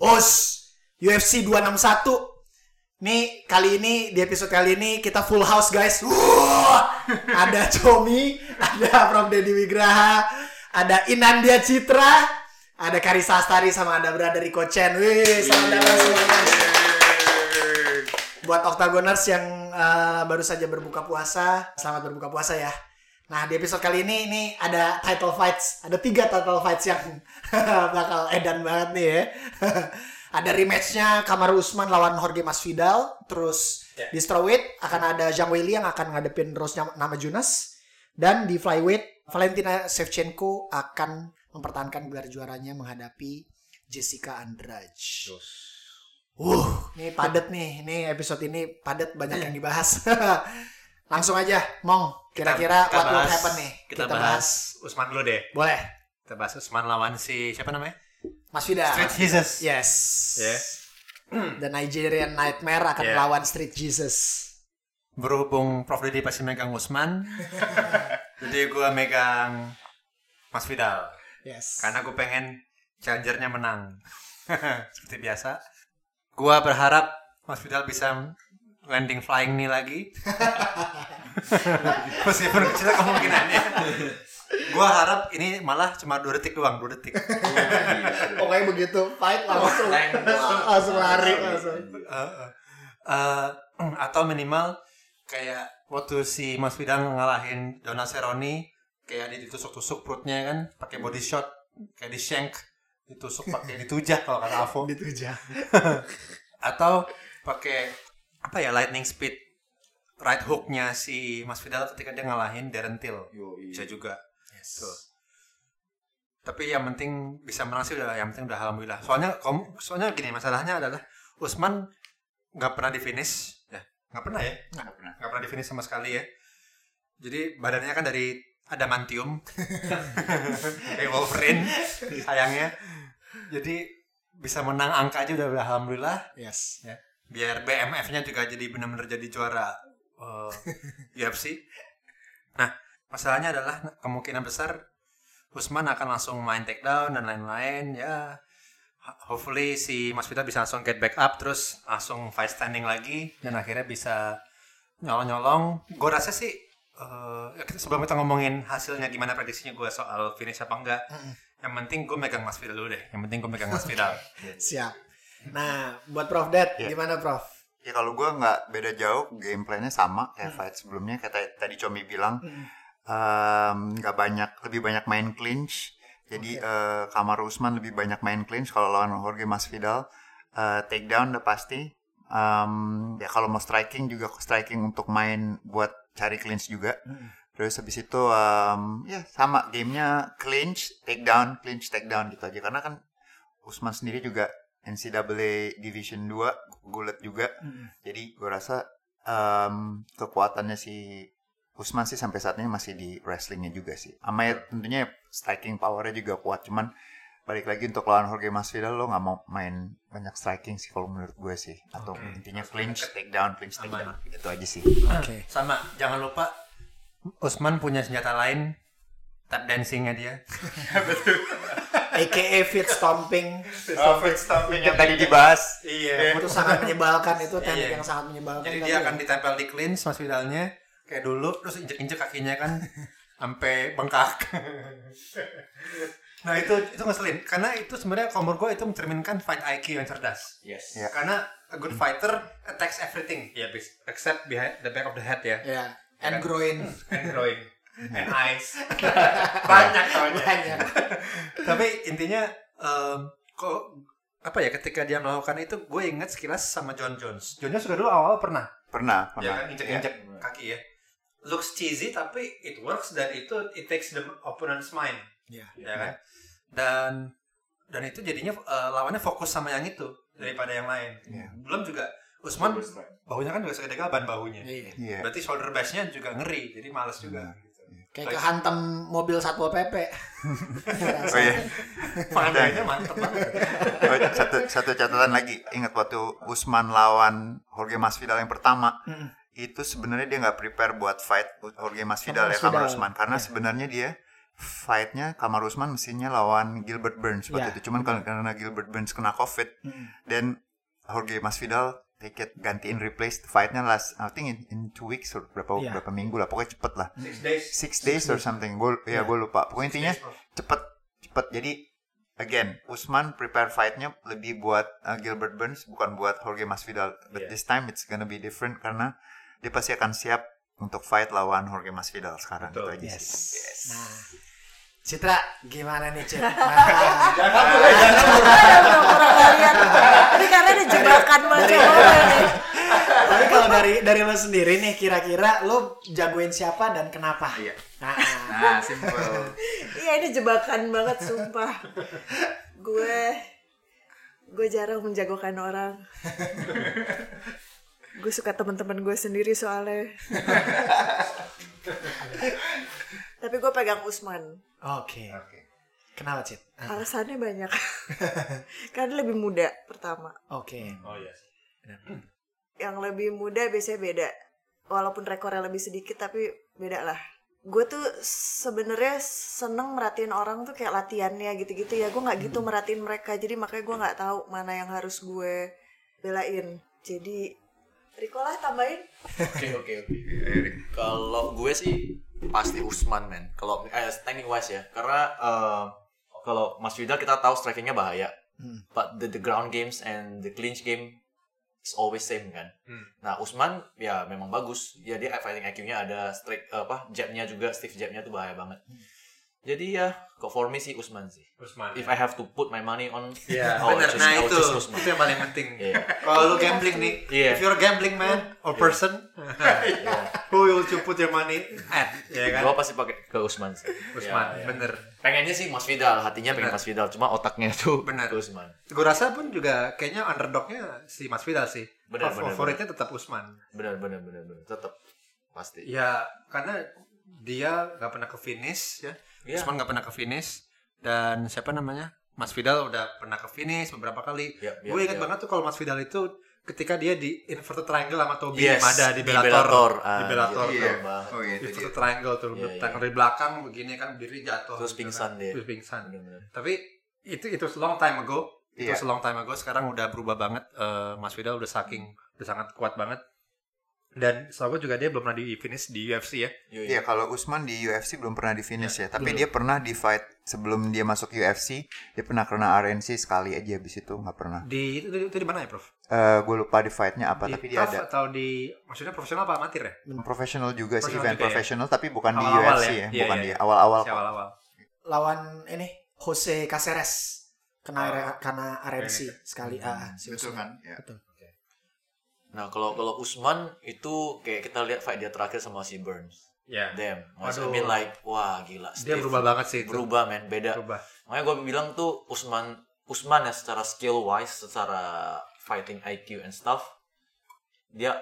Us UFC 261 Nih kali ini di episode kali ini kita full house guys. Wah, ada Comi, ada Prof Dedi Wigraha, ada Inandia Citra, ada Karisa Astari sama ada Brother Rico Chen. Wih, selamat datang semuanya. Buat Octagoners yang uh, baru saja berbuka puasa, selamat berbuka puasa ya. Nah di episode kali ini ini ada title fights, ada tiga title fights yang bakal edan banget nih ya. ada rematchnya Kamaru Usman lawan Jorge Masvidal, terus Ya. di strawweight akan ada Zhang Weili yang akan ngadepin Rose Namajunas, dan di flyweight Valentina Shevchenko akan mempertahankan gelar juaranya menghadapi Jessica Andrade. Uh, ini padet nih. Ini episode ini padet banyak yang dibahas. Langsung aja, Mong. Kira-kira Kita what will bahas- happen nih? Kita, bahas Usman dulu deh. Boleh. Kita bahas Usman lawan si siapa namanya? Mas Vida. Street Jesus. Yes. Ya. The Nigerian Nightmare akan Yeah. melawan Street Jesus. Berhubung Prof Dedi pasti megang Usman, jadi gue megang Mas Vidal. Yes. Karena gue pengen challengernya menang. Seperti biasa. Gue berharap Mas Vidal bisa landing flying nih lagi. Meskipun kecil kemungkinannya. Gue harap ini malah cuma 2 detik doang, 2 detik. Pokoknya begitu fight langsung langsung lari langsung. Eh, atau minimal kayak waktu si Mas Vidal ngalahin Dona Cerrone kayak dia ditusuk-tusuk perutnya kan pakai body shot kayak di shank ditusuk pakai ditujah kalau kata Avo Gitu aja. atau pakai apa ya lightning speed right hooknya si Mas Vidal ketika dia ngalahin Darren Till bisa juga Yes. Tuh. Tapi yang penting bisa menang sih udah yang penting udah alhamdulillah. Soalnya soalnya gini masalahnya adalah Usman nggak pernah di finish ya nggak pernah ya Nggak pernah. nggak pernah di finish sama sekali ya. Jadi badannya kan dari adamantium kayak Wolverine sayangnya. Jadi bisa menang angka aja udah alhamdulillah Yes. ya. Biar BMF-nya juga jadi benar-benar jadi juara eh, UFC. Nah, masalahnya adalah kemungkinan besar Usman akan langsung main takedown dan lain-lain ya. ho- Hopefully si Mas Vita bisa langsung get back up terus langsung fight standing lagi dan akhirnya bisa nyolong-nyolong. Gue rasa sih eh, kita- sebelum kita ngomongin hasilnya gimana prediksinya gue soal finish apa enggak. Yang penting gue megang Mas Vidal dulu deh. Yang penting gue megang Mas Vidal. Siap. Nah, buat Prof Ded, Ya. gimana Prof? Ya kalau gue nggak beda jauh, gameplaynya sama kayak fight sebelumnya. Kayak tadi- Comi bilang em, nggak banyak, lebih banyak main clinch. Jadi eh, Kamaru Usman lebih banyak main clinch kalau lawan Jorge Masvidal. Eh, takedown udah pasti. Em, ya kalau mau striking juga striking untuk main buat cari clinch juga. Terus habis itu em, ya sama gamenya clinch, takedown, clinch, takedown gitu aja. Karena kan Usman sendiri juga NCAA Division 2 gulat juga. Jadi gue rasa em, kekuatannya si Usman sih sampai saat ini masih di wrestlingnya juga sih. Sama ya tentunya striking powernya juga kuat. Cuman balik lagi untuk lawan Jorge Masvidal lo nggak mau main banyak striking sih kalau menurut gue sih. Atau Oke. intinya clinch, takedown, clinch, Aman. takedown. Itu aja sih. Oke. Sama, jangan lupa Usman punya senjata lain tap dancingnya dia. AKA fit stomping. Oh, yang tadi dibahas. Iya. Itu sangat menyebalkan itu teknik Iya. yang sangat menyebalkan. Jadi kan dia ya? akan ditempel di clinch Mas Vidalnya kayak dulu terus injek-injek kakinya kan sampai bengkak. nah itu itu ngeselin karena itu sebenarnya kalau menurut gue itu mencerminkan fight IQ yang cerdas. Yes. Ya. Karena a good fighter attacks everything. Ya, bis- except behind the back of the head ya. Ya, and groin. And groin. And eyes. Banyak soalnya. Banyak. Tapi intinya em, kok apa ya ketika dia melakukan itu gue inget sekilas sama John Jones. John Jones juga dulu awal pernah Pernah, ya pernah. kan injek-injek kaki ya. Looks cheesy tapi it works dan itu it takes the opponent's mind Ya. ya kan. Dan dan itu jadinya eh, lawannya fokus sama yang itu daripada yang lain. Iya. Belum juga Usman bahunya kan juga segede gaban bahunya. Iya. Iya. Berarti shoulder base-nya juga ngeri, jadi males juga. Hmm. Kayak kehantam mobil satpol pp. Oh iya. Mantep banget. Oh, satu satu catatan lagi. Ingat waktu Usman lawan Jorge Masvidal yang pertama, itu sebenarnya dia nggak prepare buat fight Jorge Masvidal Sama ya Masvidal. Usman karena Iya. sebenarnya dia fightnya Kamar Usman mestinya lawan Gilbert Burns waktu Ya, itu. Cuman karena, karena Gilbert Burns kena COVID, Mm. dan Jorge Masvidal take it gantiin replace fightnya last I think in, in two weeks or berapa Iya. berapa minggu lah pokoknya cepet lah. Six days. six days or something. Gue ya gue lupa. Pokoknya intinya cepet cepet. Jadi again Usman prepare fightnya lebih buat uh, Gilbert Burns bukan buat Jorge Masvidal. But Yeah. this time it's gonna be different karena dia pasti akan siap untuk fight lawan Jorge Masvidal sekarang. Betul. gitu aja Yes. sih Nah, Citra gimana nih Citra? Nah, Orang nggak lihat. Ini karena ada jebakan macam apa nih? tapi kalau dari dari lo sendiri nih kira-kira lo jagoin siapa dan kenapa? Iya. Nah, nah simple Iya ini jebakan banget sumpah. Gue gue jarang menjagokan orang. gue suka teman-teman gue sendiri soalnya. Tapi gue pegang Usman. Oke. oke Kenapa Cit? Ah, Alasannya banyak. Karena lebih muda pertama. Oke. Oh iya. Yang lebih muda biasanya beda. Walaupun rekornya lebih sedikit tapi beda lah. Gue tuh sebenarnya seneng merhatiin orang tuh kayak latihannya gitu-gitu ya. Gue nggak gitu merhatiin mereka. Jadi makanya gue nggak tahu mana yang harus gue belain. Jadi Riko lah tambahin. Oke oke oke. Kalau gue sih pasti Usman men. Kalau eh, standing wise ya, karena eh, kalau Mas Vidal kita tahu strikingnya bahaya. Hmm. But the, the ground games and the clinch game is always same kan. Hmm. Nah Usman ya memang bagus. Ya dia fighting IQ-nya ada strike apa jabnya juga stiff jabnya tuh bahaya banget. Jadi ya kok for me sih Usman sih. Usman. If I have to put my money on, Iya, I would benar. choose- Nah itu, choose Usman. itu yang paling penting. Iya. Kalau lu gambling nih, Iya. if you're a gambling man or person, Iya. who will you put your money at? Ya kan? Gue pasti pakai ke Usman sih. Usman, Ya, ya. bener. Pengennya sih Mas Vidal, hatinya pengen Bener. Mas Vidal, cuma otaknya tuh Bener. ke Usman. Gue rasa pun juga kayaknya underdognya si Mas Vidal sih. Bener, Fa- bener, Favoritnya tetap Usman. Benar benar benar benar. Tetap pasti. Ya karena dia nggak pernah ke finish ya. Iya. Usman nggak pernah ke finish dan siapa namanya? Mas Vidal udah pernah ke finish beberapa kali. Iya, iya, Gue ingat iya. banget tuh kalau Mas Vidal itu ketika dia di inverted triangle sama Tobi Yes, Yamada di di Bellator. Bellator. Di Bellator. iya, tuh. iya. banget. oh iya Inverted triangle tuh, Iya, iya. dari belakang begini kan berdiri jatuh. Terus gitu pingsan kan. dia. Terus pingsan. Benar-benar. Tapi itu itu long time ago. Itu Iya. long time ago. Sekarang udah berubah banget. Eh, Mas Vidal udah saking udah sangat kuat banget. Dan setahu gue juga dia belum pernah di finish di UFC ya. Yoi. Iya kalau Usman di UFC belum pernah di finish ya, tapi belum. dia pernah di fight sebelum dia masuk UFC, dia pernah kena RNC sekali aja habis itu nggak pernah. Di itu, itu, di mana ya, Prof? Eh gue lupa di fightnya apa, di tapi dia ada atau di maksudnya profesional apa amatir ya? profesional juga sih Profesional event juga ya? profesional, tapi bukan di Awal-awal UFC ya? ya, Iya, bukan iya, di iya. awal-awal. Si awal-awal. lawan ini Jose Caceres kena Oh. kena RNC sekali. Ah, si Betul Usman. kan? Ya. Betul. Nah, kalau kalau Usman itu kayak kita lihat fight dia terakhir sama si Burns. Ya. Damn. Mas Waduh. I mean like wah gila. Dia stiff. berubah banget sih itu. Berubah men, beda. Berubah. Makanya gue bilang tuh Usman Usman ya secara skill wise, secara fighting IQ and stuff dia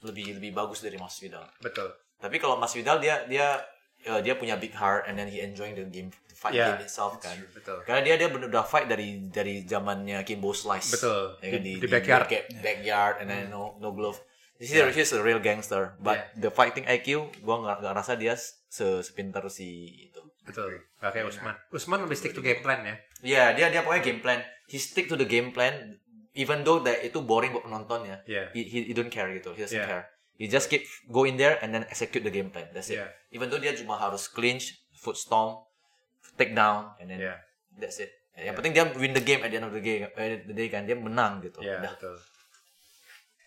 lebih lebih bagus dari Mas Vidal. Betul. Tapi kalau Mas Vidal dia dia uh, dia punya big heart and then he enjoying the game fight Yeah, game itself kan. Betul. Karena dia dia benar udah fight dari dari zamannya Kimbo Slice. Betul. Ya kan, Di- di backyard. back- backyard and then no no glove. He's, a, he's a real gangster, but the fighting IQ gua nggak rasa dia se sepintar si itu. Betul. Gak kayak Usman. Usman lebih stick to game plan ya. Iya, dia dia pokoknya game plan. He stick to the game plan even though that itu boring buat penonton ya. Iya. He, he, he don't care gitu. He doesn't Yeah. care. He just keep go in there and then execute the game plan. That's it. Yeah. Even though dia cuma harus clinch, foot stomp, take down and then Iya. that's it. Yang penting dia win the game at the end of the game, at the day kan dia menang gitu. Iya, Udah. betul.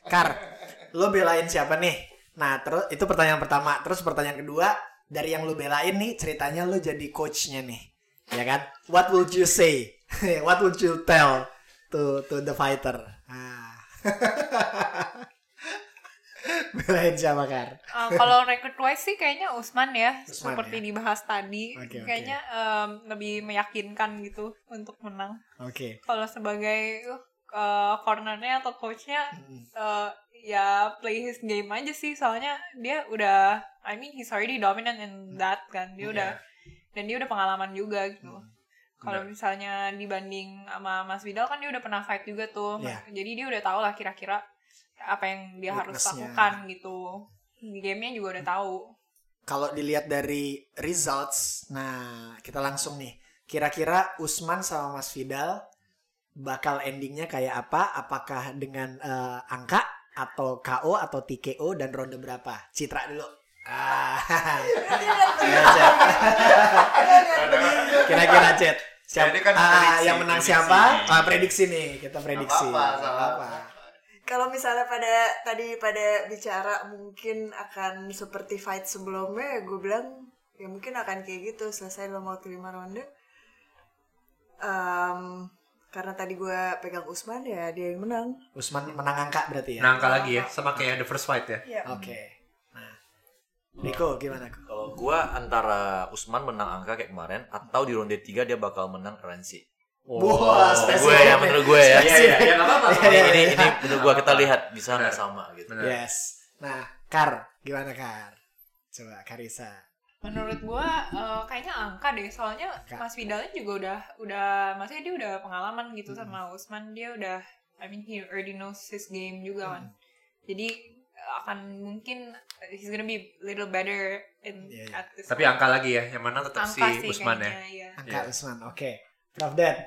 Kar, lo belain siapa nih? Nah, terus itu pertanyaan pertama. Terus pertanyaan kedua, dari yang lo belain nih, ceritanya lo jadi coachnya nih, ya kan? What would you say? What would you tell to to the fighter? Ah. belain siapa Kar? Uh, kalau record wise sih kayaknya Usman ya, Usman, seperti ya? dibahas tadi. Oke. kayaknya um, lebih meyakinkan gitu untuk menang. Oke. Kalau sebagai uh, cornernya atau coachnya, Hmm. uh, ya play his game aja sih. Soalnya dia udah, I mean he's already dominant in that kan. Dia udah dan dia udah pengalaman juga gitu. Hmm. Kalau misalnya dibanding sama Mas Vidal kan dia udah pernah fight juga tuh. Iya. Jadi dia udah tahu lah kira-kira apa yang dia harus lakukan gitu. Di gamenya juga udah tahu. kalau dilihat dari results, nah kita langsung nih. Kira-kira Usman sama Mas Vidal bakal endingnya kayak apa? Apakah dengan eh, angka atau KO atau TKO dan ronde berapa? Citra dulu. Ah. Cet. Kira-kira Cet. Siapa Jadi kan ah, prediksi, yang menang prediksi. siapa? Ah, prediksi nih, kita prediksi. Nggak salah apa-apa. Kalau misalnya pada tadi pada bicara mungkin akan seperti fight sebelumnya, gue bilang ya mungkin akan kayak gitu selesai dalam waktu lima ronde. Em, karena tadi gue pegang Usman ya dia yang menang. Usman menang angka berarti ya? Nah, angka lagi ya, sama kayak the first fight ya. Ya. Oke. Nah, Niko gimana? Kalau gua antara Usman menang angka kayak kemarin atau di ronde 3 dia bakal menang RNC. Wah, spesifik gue ya menurut gue ya. Iya, iya, ya apa-apa. Iya, iya, ini iya. ini menurut gua kita lihat bisa Benar. nggak sama gitu. Benar. Yes. Nah, Kar, gimana Kar? Coba Karisa. Menurut gua eh, kayaknya angka deh, soalnya Angka. Mas Vidalnya juga udah udah maksudnya dia udah pengalaman gitu Hmm. sama Usman, dia udah I mean he already knows his game juga kan. Hmm. Jadi akan mungkin he's gonna be little better in Iya, iya. at this Tapi angka lagi ya, yang mana tetap si angka sih Usman ya. kayaknya, iya. Angka Iya. Usman. Oke. Prof Dad.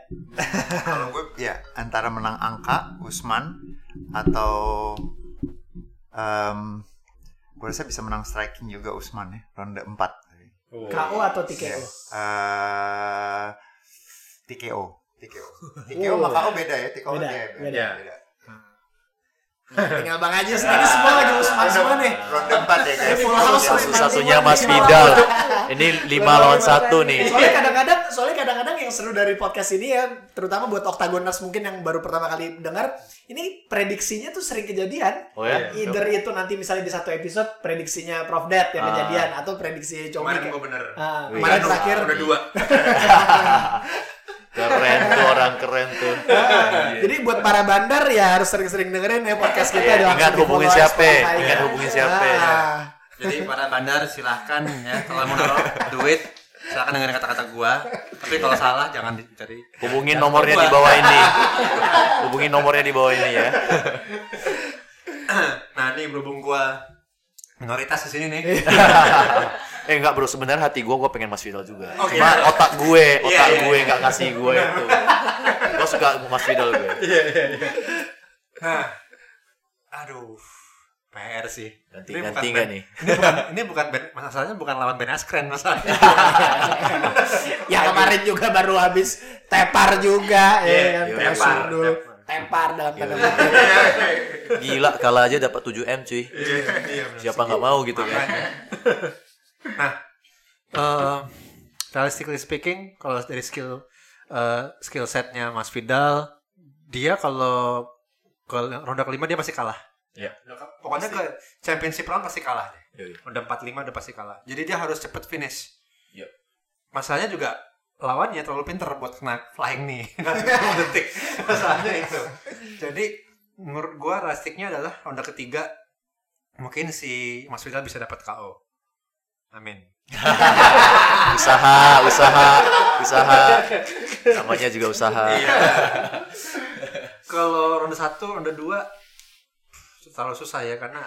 Kalau gue ya antara menang angka Usman atau em gue rasa bisa menang striking juga Usman ya ronde 4 Oh. KO atau TKO? Eh TKO. TKO. TKO Oh. sama KO beda ya. TKO Beda, dia beda. beda. Nah, tinggal Bang Ajis. Ini semua lagi Usman semua nih. Ronde 4 ya guys. Full house. Satu-satunya Mas Vidal. Ini 5 lawan 1 nih. Soalnya kadang-kadang, soalnya kadang-kadang yang seru dari podcast ini ya, terutama buat Octagoners mungkin yang baru pertama kali dengar, ini prediksinya tuh sering kejadian. Oh ya? Either itu nanti misalnya di satu episode prediksinya Prof Dad yang Ah. kejadian atau prediksi Comi. Kemarin gue bener. Ah, kemarin terakhir Udah dua. Keren tuh orang keren tuh. Jadi buat para bandar ya harus sering-sering dengerin ya podcast kita. Iya, Langsung ingat hubungin siapa, Spotify, ingat ya. hubungin siapa. Ah. Jadi para bandar silahkan ya kalau mau naruh duit silahkan dengerin kata-kata gua. Tapi kalau salah jangan dicari. Hubungin nomornya di bawah ini. Hubungin nomornya di bawah ini ya. Nah ini berhubung gua minoritas di sini nih. Eh enggak bro, sebenarnya hati gue gue pengen Mas Vidal juga. Oh, Cuma iya. otak gue, otak Iya, iya, gue iya. nggak ngasih gue itu. Gue suka Mas Vidal gue. Nah, aduh, PR sih. Ganti Ini ganti nggak nih? Ini bukan, ini bukan Ben, masalahnya bukan lawan Ben Askren masalahnya. Ya kemarin juga baru habis tepar juga Iya, ya kan. iya, Tepar tepar, dulu. tepar. Dalam tanda Iya. kutip. Gila, kalah aja dapat 7 M cuy. Iya, benar. Siapa nggak mau gitu kan? Nah, eh, realistically speaking, kalau dari skill eh, skill setnya Mas Vidal, dia kalau ke ronde kelima dia pasti kalah. Iya. Pokoknya ke championship round pasti kalah deh. Yoi. Ronde 45 udah pasti kalah. Jadi dia harus cepet finish. Iya. Masalahnya juga lawannya terlalu pinter buat kena flying nih. detik. Masalahnya itu. Jadi menurut gua realistiknya adalah ronde ketiga mungkin si Mas Vidal bisa dapat KO. Amin. Usaha, usaha, usaha. Namanya juga usaha. Iya. Kalau ronde satu, ronde dua terlalu susah ya karena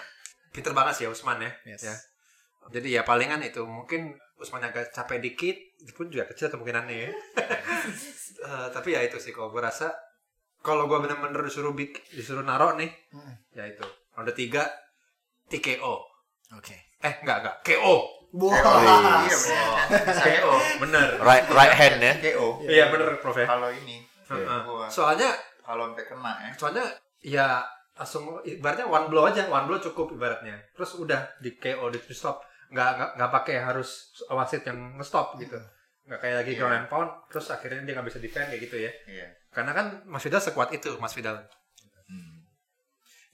pinter banget sih ya Usman ya. Yes. ya. Jadi ya palingan itu mungkin Usman agak capek dikit, itu pun juga kecil kemungkinannya ya. Eh, tapi ya itu sih kalau gue rasa kalau gue bener-bener disuruh bik, disuruh narok nih, Hmm. ya itu ronde tiga TKO. Oke. Eh enggak enggak KO. Wah. Iya bener. KO bener. Right, right hand ya. KO. Iya bener Prof ya. Kalau ini Heeh. gua Soalnya kalau sampai kena ya. soalnya ya langsung ibaratnya one blow aja one blow cukup ibaratnya terus udah di KO di stop nggak nggak nggak pakai harus wasit yang nge-stop gitu nggak kayak lagi Iya. ground and pound terus akhirnya dia nggak bisa defend kayak gitu ya Iya. karena kan Mas Vidal sekuat itu Mas Vidal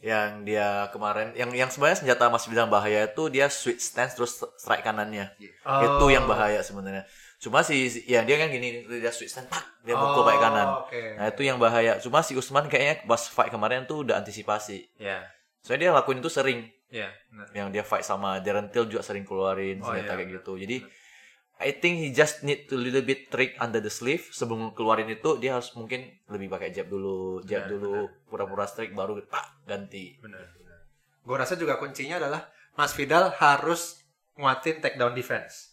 Yang dia kemarin, yang yang sebenarnya senjata Mas Vidal bahaya itu dia switch stance terus strike kanannya. Itu yang bahaya sebenarnya. Cuma si ya dia kan gini dia switch stance, pak, dia mukul pakai kanan. Oh, oke Nah itu yang bahaya. Cuma si Usman kayaknya pas fight kemarin tuh udah antisipasi. ya Soalnya dia lakuin itu sering. ya benar. Yang dia fight sama Darren Till juga sering keluarin Oh, senjata iya, kayak gitu. Jadi I think he just need to little bit trick under the sleeve sebelum keluarin itu dia harus mungkin lebih pakai jab dulu, jab Benar, dulu, pura-pura strike baru pak ganti. benar benar gue rasa juga kuncinya adalah Mas Vidal harus nguatin takedown defense.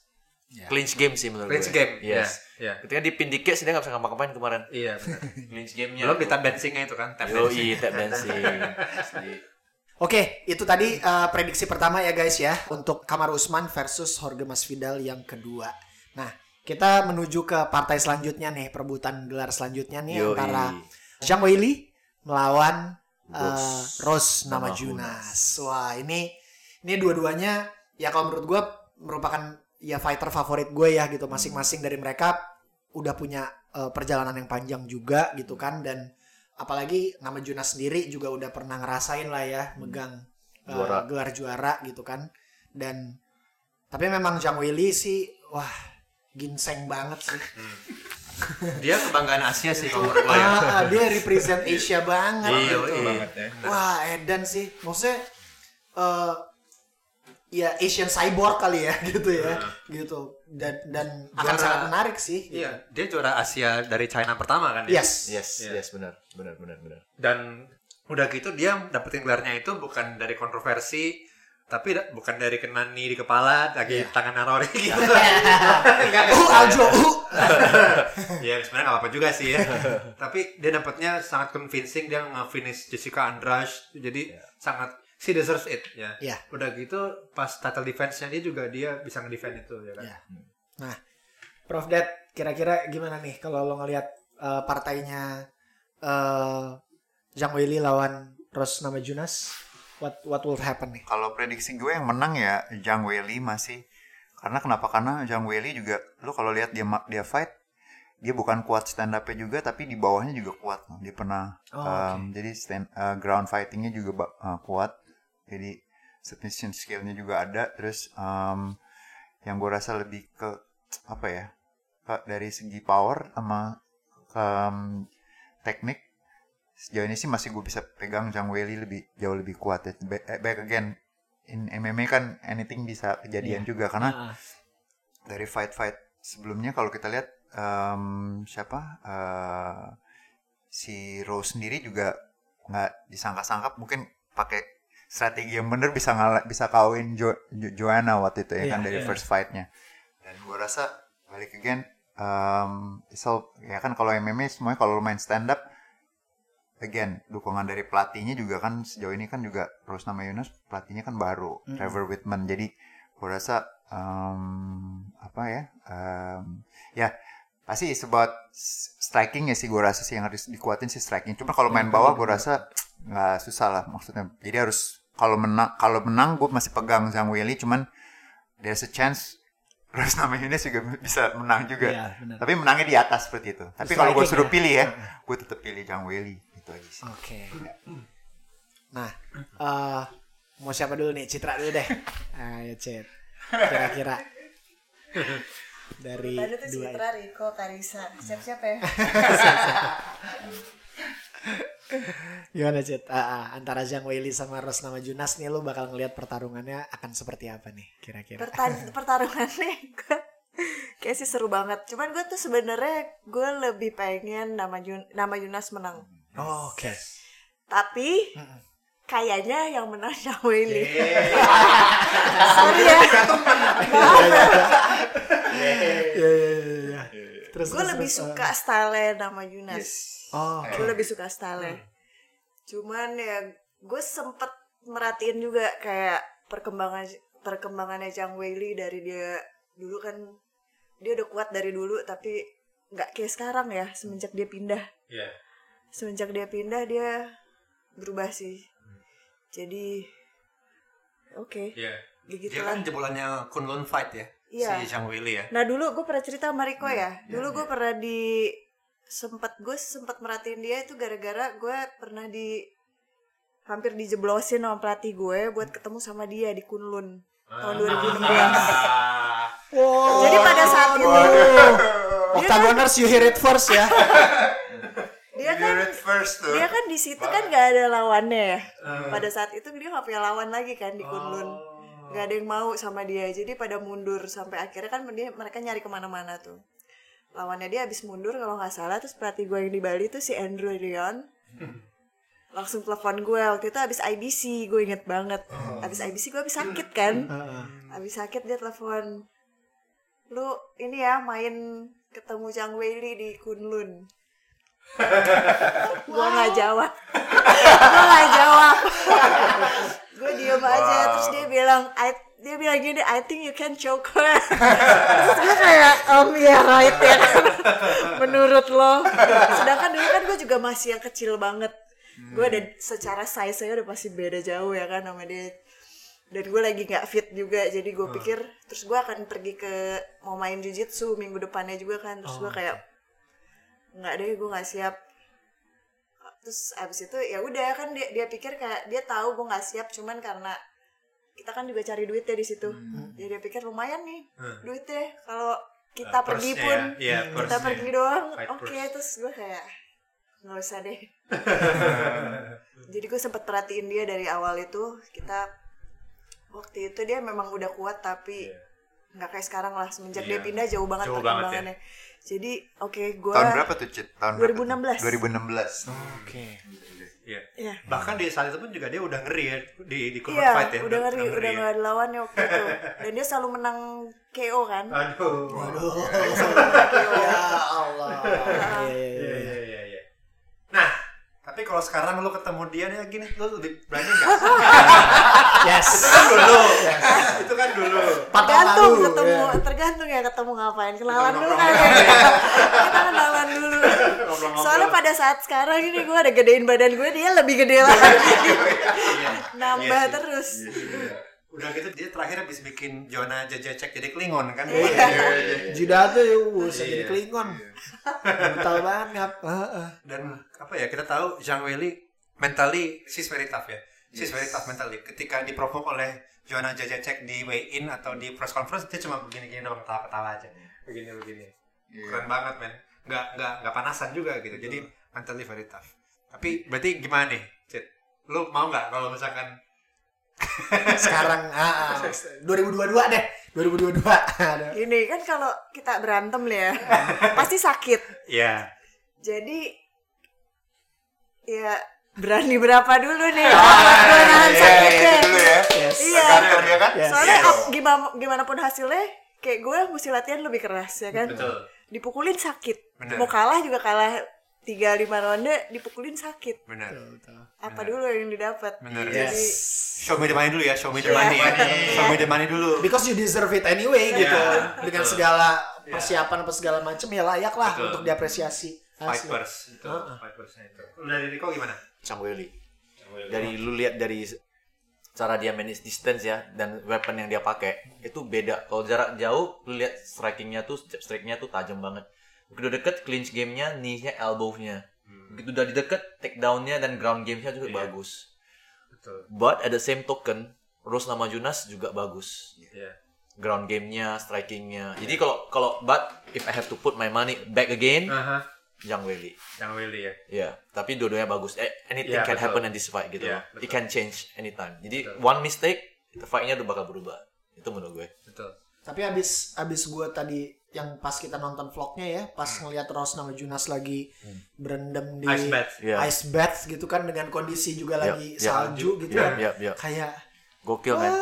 Clinch game sih menurut Clinch gue. game. Yes. Iya. Ketika dipin dikit sih dia nggak bisa ngapa-ngapain kemarin. Iya, benar. Clinch gamenya. Belum di tap dancingnya itu kan, tap Yo, dancing. tap dancing. Oke, itu tadi uh, prediksi pertama ya guys ya untuk Kamar Usman versus Jorge Masvidal yang kedua. Nah, kita menuju ke partai selanjutnya nih, perebutan gelar selanjutnya nih Yoi. antara Zhang Weili melawan uh, Rose Rose Namajunas. Wah, ini ini dua-duanya ya kalau menurut gue merupakan ya fighter favorit gue ya gitu. Masing-masing dari mereka udah punya uh, perjalanan yang panjang juga gitu kan dan apalagi nama Junas sendiri juga udah pernah ngerasain lah ya megang uh, Juara. gelar juara gitu kan dan tapi memang Zhang Weili sih wah ginseng banget sih Dia kebanggaan Asia sih kalau gue ya. ah, ah, dia represent Asia banget Iya, gitu. iya. wah Edan sih maksudnya eh ya Asian cyborg kali ya gitu ya gitu dan dan akan Juara- sangat menarik sih gitu. Iya, dia juara Asia dari China pertama kan ya. yes Yes, Iya. yes benar, benar, benar, benar. Dan udah gitu dia dapetin gelarnya itu bukan dari kontroversi, tapi da- bukan dari kena knee di kepala, lagi Iya. tangan Rory gitu. Enggak, uh. Aljo uh ya sebenarnya nggak apa-apa juga sih ya. Tapi dia dapatnya sangat convincing dia nge-finish Jessica Andrade jadi sangat she deserves it ya. Iya. Udah gitu pas title defense-nya dia juga dia bisa nge-defend itu ya kan. Iya. Nah, Prof Dad, kira-kira gimana nih kalau lo ngelihat eh, partainya eh Zhang Weili lawan Rose Namajunas? What what will happen nih? Kalau prediksi gue yang menang ya Zhang Weili masih karena kenapa? Karena Zhang Weili juga lo kalau lihat dia dia fight dia bukan kuat stand up-nya juga tapi di bawahnya juga kuat. Dia pernah Oh, um, jadi stand uh, ground fighting-nya juga ba- uh, kuat. Jadi submission skill-nya juga ada. Terus um, yang gue rasa lebih ke apa ya? Ke, dari segi power sama um, teknik sejauh ini sih masih gue bisa pegang Zhang Weili lebih jauh lebih kuat ya. Ba- Back again in MMA kan anything bisa kejadian Iya. juga karena Ah, dari fight-fight sebelumnya kalau kita lihat em, siapa eh, si Rose sendiri juga nggak disangka-sangka mungkin pakai strategi yang bener bisa ngalah bisa kawin jo, Jo- Joanna waktu itu ya Iya, kan dari iya. first fight-nya. Dan gua rasa balik again it's all- ya kan kalau MMA semuanya kalau main stand up again dukungan dari pelatihnya juga kan sejauh ini kan juga Rose nama Yunus pelatihnya kan baru Mm. Trevor Whitman. Jadi gue rasa em, apa ya em, ya pasti it's about s- striking ya sih gue rasa sih yang harus dikuatin sih striking. Cuma kalau main bawah gue rasa nggak susah lah maksudnya. Jadi harus kalau menang kalau menang gue masih pegang Zhang Weili cuman there's a chance Rose nama Yunus juga bisa menang juga Iya, benar. tapi menangnya di atas seperti itu tapi kalau gue suruh ya. pilih ya gue tetap pilih Zhang Weili itu aja sih Oke. Nah, eh mau siapa dulu nih? Citra dulu deh. Ayo, Cit. Kira-kira dari Tadi tuh dua Citra, Riko, Karisa. Siap-siap ya. Gimana Cit? Ah, ah, antara Zhang Weili sama Rose Namajunas nih lu bakal ngelihat pertarungannya akan seperti apa nih kira-kira? Pertan- pertarungannya gue kayak sih seru banget. Cuman gue tuh sebenarnya gue lebih pengen nama Jun nama Yunas menang. Oh, Oke. Tapi kayaknya yang menang Zhang Weili. Sorry ya. Maaf ya. Terus Gue terus, lebih terus, suka style nama Yunas. Oh, Gue lebih suka style Cuman ya gue sempet merhatiin juga kayak perkembangan perkembangannya Zhang Weili dari dia dulu kan dia udah kuat dari dulu tapi nggak kayak sekarang ya semenjak dia pindah. Iya. semenjak dia pindah dia berubah sih. Jadi oke. Iya. gitu Dia lah kan jebolannya Kunlun Fight ya. Iya. Si Zhang Weili ya. Nah dulu gue pernah cerita sama Riko ya. Iya, Dulu gue pernah di sempat gue sempat merhatiin dia itu gara-gara gue pernah di hampir dijeblosin sama pelatih gue buat ketemu sama dia di Kunlun tahun 2016. Wow. Jadi pada saat itu Octagoners you hear it first ya. dia kan first tuh dia kan di situ kan nggak ada lawannya ya. Pada saat itu dia nggak punya lawan lagi kan di Kunlun. Gak ada yang mau sama dia. Jadi pada mundur sampai akhirnya kan dia mereka nyari ke mana-mana tuh. Lawannya dia habis mundur kalau nggak salah terus pelatih gue yang di Bali tuh si Andrew Rion. langsung telepon gue waktu itu habis IBC gue inget banget. Habis IBC gue habis sakit kan? Habis sakit dia telepon lu ini ya main ketemu Chang Weili di Kunlun. Gue nggak jawab. Gue nggak jawab gue diem aja terus dia bilang I, dia bilang gini I think you can choke her. Terus gue kayak um ya right ya. Kan menurut lo. Sedangkan dulu kan gue juga masih yang kecil banget. Gue ada secara size nya udah pasti beda jauh ya kan sama dia. Dan gue lagi nggak fit juga jadi gue pikir terus gue akan pergi ke mau main jujitsu minggu depannya juga kan. Terus gue kayak nggak deh gue nggak siap terus abis itu ya udah kan dia dia pikir kayak dia tahu gue nggak siap cuman karena kita kan juga cari duit ya di situ jadi dia pikir lumayan nih Hmm. duitnya kalau kita Uh, pergi pun ya. Iya, kita purse-nya. pergi doang oke purse. terus gue kayak nggak usah deh jadi gue sempet perhatiin dia dari awal itu kita waktu itu dia memang udah kuat tapi nggak kayak sekarang lah semenjak dia Iya. pindah jauh banget Jauh banget ya. Jadi oke gue Tahun berapa tuh, Cit? Tahun berapa? 2016. 2016. Oke. Iya. Iya. Bahkan di saat itu pun juga dia udah ngeri ya di di cover Iya, fight ya. udah ngeri, udah ya. nggak ada lawannya waktu itu. Dan dia selalu menang KO kan. Aduh. Waduh. KO. ya Allah. Iya, iya, Iya iya. iya iya iya. Nah, tapi kalau sekarang lu ketemu dia nih gini, lu lebih berani nggak? Yes. Itu kan dulu. Itu kan dulu. Tergantung lalu, ketemu, ya. tergantung ya ketemu ngapain. Kenalan dulu kan ya. Kita kenalan dulu. Soalnya pada saat sekarang ini gue ada gedein badan gue, dia lebih gede lagi. Nambah Iya terus. Udah gitu dia terakhir habis bikin Jonah Jajacek jadi Klingon kan. Iya. Juda tuh ya, bisa Iya. jadi Klingon. Brutal banget. Dan apa ya kita tahu Zhang Weili mentally she's very tough ya. She's very tough mentally. Ketika diprovok oleh Joanna Jacek di weigh in atau di press conference dia cuma begini-gini doang ketawa-ketawa aja. Begini-begini. Keren banget men. Nggak nggak nggak panasan juga gitu. Jadi mentally very tough. Tapi berarti gimana nih, Cit? Lu mau nggak kalau misalkan Sekarang ah, ah. 2022 deh. 2022. Ada. Gini kan kalau kita berantem ya, pasti sakit. ya Jadi ya berani berapa dulu nih buat gue nahan Iya, sakitnya. itu dulu ya. Yes. Iya. Dia kan? Yes. Soalnya Iya. gimana gimana pun hasilnya kayak gue mesti latihan lebih keras ya kan. betul. Dipukulin sakit. Bener. Mau kalah juga kalah 3 5 ronde dipukulin sakit. Benar. Apa dulu yang didapat? Bener. Jadi Show me the money dulu ya, show me the Iya. money. ya. Show me the money dulu. Because you deserve it anyway gitu. Iya, Dengan betul. segala persiapan apa segala macam ya layak lah Betul. untuk diapresiasi. Vipers itu, Vipersnya itu. Dari Riko gimana? Chang Weili. Dari lu lihat dari cara dia manage distance ya dan weapon yang dia pakai itu beda. Kalau jarak jauh lu lihat strikingnya tuh step strike-nya tuh tajam banget. Begitu deket clinch game-nya, knee-nya, elbow-nya. Begitu udah di deket takedown-nya dan ground game-nya juga Iya. bagus. Betul. But at the same token, Rose nama Junas juga bagus. Iya. Ground game-nya, striking-nya. Jadi kalau kalau but if I have to put my money back again, Aha. Zhang Weili. Yang Willy ya. Ya, tapi dua-duanya bagus. Eh, anything Iya, can betul. happen in this fight gitu betul. It can change anytime. Jadi Betul. one mistake, fight-nya udah bakal berubah. Itu menurut gue. Betul. Tapi abis abis gue tadi yang pas kita nonton vlognya ya, pas ngelihat Ross nama Junas lagi berendam di Ice bath. Iya. ice bath gitu kan dengan kondisi juga Yap, lagi yap. salju gitu Yap, kan. yap, yap. Kayak Gokil kan.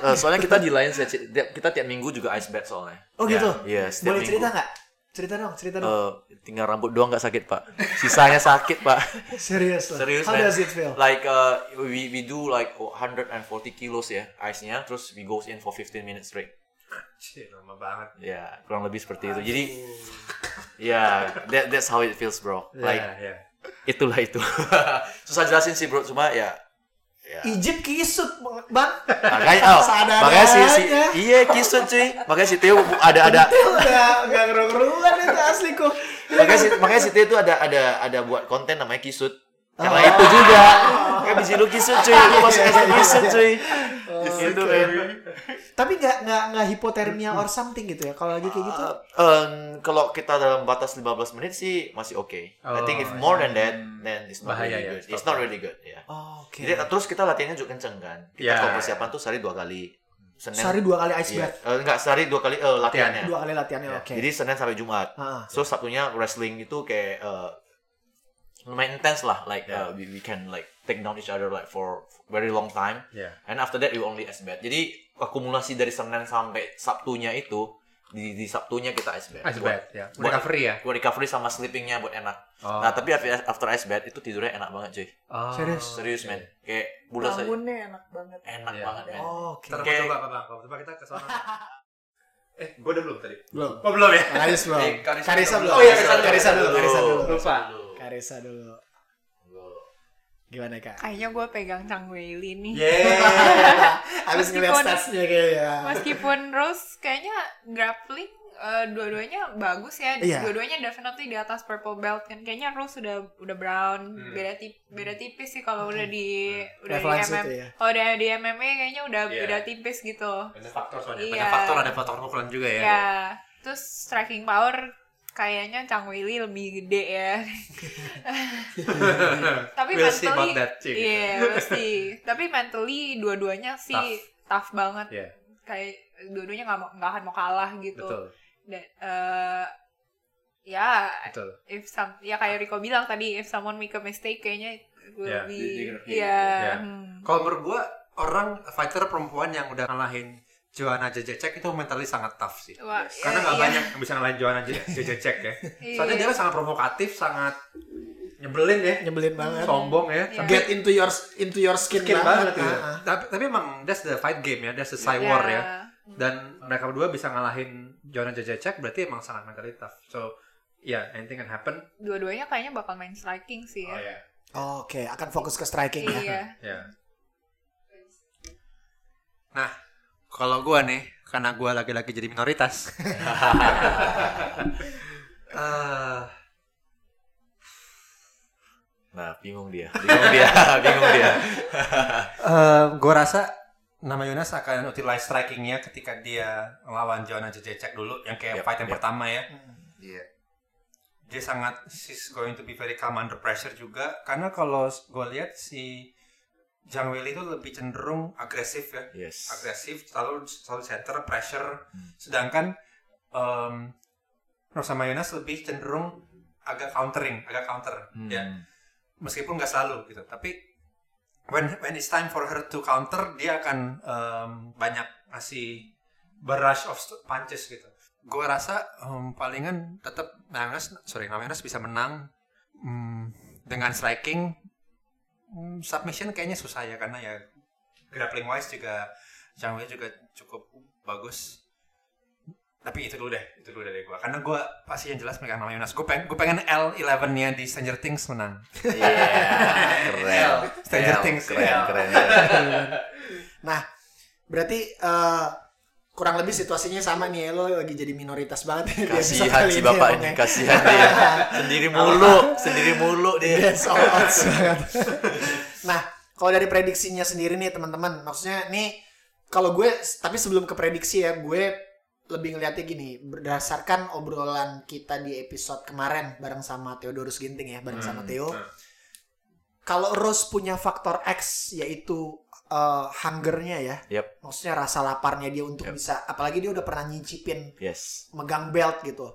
Eh, soalnya kita di lain kita tiap minggu juga ice bath soalnya. oh Ya. gitu. Iya, setiap Boleh minggu. cerita nggak? Cerita dong, cerita dong. Eh, tinggal rambut doang nggak sakit pak. Sisanya sakit pak. Serius lah. Serius How man. does it feel? Like uh, we we do like 140 kilos ya ice-nya, terus we goes in for 15 minutes straight. Cih, lama banget. Ya kurang lebih seperti itu. Jadi ya that that's how it feels bro. Like ya, ya. itulah itu. Susah jelasin sih bro, cuma ya ya. Egypt kisut bang. Makanya, oh, makanya si, si iya kisut cuy. Makanya si Theo ada ada Udah nggak ngeru-ngeruan itu asli kok. makanya si makanya si Theo itu ada ada ada buat konten namanya kisut. Karena itu juga. Kan bisa lu kisut cuy, lu masuk kisut cuy. Gitu kan. Tapi nggak nggak nggak hipotermia or something gitu ya kalau lagi kayak gitu. Eh, kalau kita dalam batas 15 menit sih masih oke. I think if more than that, then it's not Bahaya really ya, good. stop It's not ya. really good, ya. Oh, Oke. Jadi terus kita latihannya juga kenceng kan. Kita Ya. kalau persiapan tuh sehari dua kali. Senin, Sehari dua kali ice iya. bath. Eh, enggak sehari dua kali eh, latihannya. Dua kali latihannya Ya, oke. Jadi Senin sampai Jumat. Ah. So Sabtunya wrestling itu kayak eh, lumayan intense lah. Like uh, we, we can like take down each other like for very long time. Yeah. And after that we only ice bath. Jadi akumulasi dari Senin sampai Sabtunya itu di, di Sabtunya kita ice bath. Ice bath, ya. buat- Recovery ya? Buat recovery sama sleepingnya buat enak. Oh. Nah tapi after, after ice bath itu tidurnya enak banget cuy. Oh. Serius? Serius men. Kayak bulan saja. bangunnya enak banget Enak Iya. banget men. Oh, oke. Ntar Kayak- coba apa bang? Coba kita ke sana. eh, gue udah belum tadi. Belum. Oh belum ya? Karis belum. Eh, Karisa Karisa belum. belum. Oh iya, Karisa Karisa dulu. dulu. Karisa dulu. Lupa. Karisa dulu. Gimana kak? Kayaknya gue pegang Chang Weili nih. Yeah. Habis ngeliat Meskipun- statsnya kayaknya. Meskipun Rose kayaknya grappling eh, dua-duanya bagus ya. Iya. Dua-duanya definitely di atas purple belt kan. Kayaknya Rose udah udah brown, Hmm. beda tip, beda tipis sih kalau udah di udah Level di situ MM. ya. Kalau udah di MMA kayaknya udah Iya. beda tipis gitu. Banyak faktor soalnya. Iya. Banyak faktor ada faktor pukulan juga ya. Ya. Terus striking power kayaknya Chang Weili lebih gede ya. Tapi We'll see mentally about that, Ci. Iya, we'll see. Tapi mentally dua-duanya sih tough, banget. Iya. Kayak dua-duanya nggak mau nggak akan mau kalah gitu. Betul. Dan eh, ya Betul. if some ya kayak Rico bilang tadi if someone make a mistake kayaknya Yeah, iya. it. Yeah. hmm. Kalau menurut gua orang fighter perempuan yang udah ngalahin Joanna Jacek itu mentally sangat tough sih. Wah, Karena ya, nggak iya. banyak yang bisa ngalahin Joanna Jacek ya. Iya. Soalnya dia kan sangat provokatif, sangat nyebelin ya, Nyebelin banget. sombong ya. Iya. Get into your into your skin, Skin banget banget. gitu. Ah, ah. Tapi, tapi emang that's the fight game ya, that's the side Iya. war ya. Dan mereka berdua bisa ngalahin Joanna Jacek berarti emang sangat mentally tough. So, yeah, anything can happen. Dua-duanya kayaknya bakal main striking sih ya. ya. Oke, akan fokus ke striking ya. Iya. Ya. Nah, kalau gua nih, karena gua lagi-lagi jadi minoritas. Eh, Nah bingung dia. Bingung dia. bingung dia. eh, gua rasa nama Yunus akan utilize strikingnya ketika dia melawan Joanna Jacek dulu, yang kayak Yep, fight yang yep. pertama ya. Iya. Dia sangat she's going to be very calm under pressure juga, karena kalau gue lihat si Zhang Weili itu lebih cenderung agresif ya. Yes. agresif selalu selalu center pressure sedangkan um, Rosa Mayonnaise lebih cenderung agak countering agak counter Hmm. ya meskipun nggak selalu gitu tapi when when it's time for her to counter dia akan um, banyak ngasih barrage of punches gitu gue rasa um, palingan tetap Mayonnaise sorry Mayonnaise bisa menang um, dengan striking Hmm, submission kayaknya susah ya karena ya grappling wise juga Zhang Wei juga cukup bagus tapi itu dulu deh itu dulu dari gua karena gua pasti yang jelas megang nama Yunus gue pengen gue pengen L11 nya di Stranger Things menang Iya. keren. Stranger Keren, Things, Keren. L. Keren. Nah, berarti eh, kurang lebih situasinya sama nih lo lagi jadi minoritas banget Kasihan si ini bapak ini. ya. Kasihan dia. Sendiri mulu. Sendiri mulu dia. Banget. nah, kalau dari prediksinya sendiri nih teman-teman, maksudnya nih kalau gue tapi sebelum ke prediksi ya, gue lebih ngeliatnya gini, berdasarkan obrolan kita di episode kemarin bareng sama Theodorus Ginting ya, bareng sama Theo. Kalau Rose punya faktor X yaitu eh, hungernya ya, Yep. maksudnya rasa laparnya dia untuk Yep. bisa, apalagi dia udah pernah nyicipin Yes. megang belt gitu.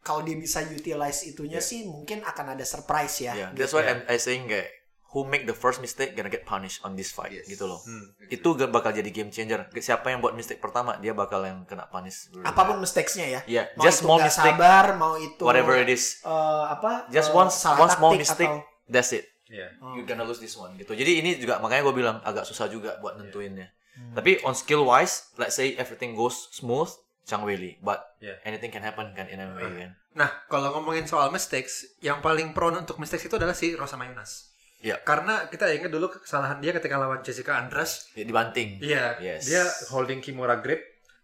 Kalau dia bisa utilize itunya Yeah. sih mungkin akan ada surprise ya. Yeah. gitu. That's why I'm, I saying kayak who make the first mistake gonna get punished on this fight Yes. gitu loh. Hmm. Itu gak bakal jadi game changer. Siapa yang buat mistake pertama dia bakal yang kena punish. dulu. apa pun mistakes-nya ya. Yeah, Mau just itu small mistake, sabar, mau itu whatever it is. eh, apa? Just eh, one one small mistake, atau- that's it. Iya. Oh. You're gonna lose this one gitu. Jadi ini juga makanya gue bilang agak susah juga buat nentuinnya. Hmm. Tapi on skill wise, let's say everything goes smooth, Chang Weili. But Yeah. anything can happen kan in MMA kan. Nah, kalau ngomongin soal mistakes, yang paling prone untuk mistakes itu adalah si Rosa Mayonnaise. Iya. Karena kita ingat dulu kesalahan dia ketika lawan Jessica Andras. Ya, dibanting. Iya, Yes. dia holding Kimura grip,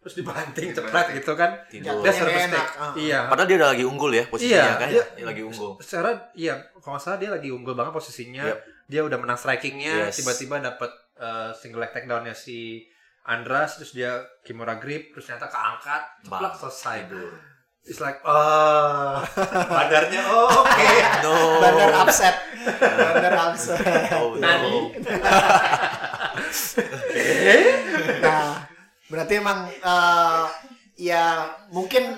terus dibanting cepat gitu kan. Tidur. Jatuhnya mistake. enak, ah. Iya. Padahal dia udah lagi unggul ya posisinya Iya, kan. dia- Dia lagi unggul. Secara iya, kalau nggak salah dia lagi unggul banget posisinya. Yep. Dia udah menang strikingnya, Yes. tiba-tiba dapat uh, single leg takedownnya si Andras, terus dia Kimura grip, terus ternyata keangkat, ceplak Bang, selesai. tidur. It's like, oh, badarnya, oh oke. No. Bandar upset. Bandar upset. Oh, no. Nani? Nah, berarti emang eh, ya mungkin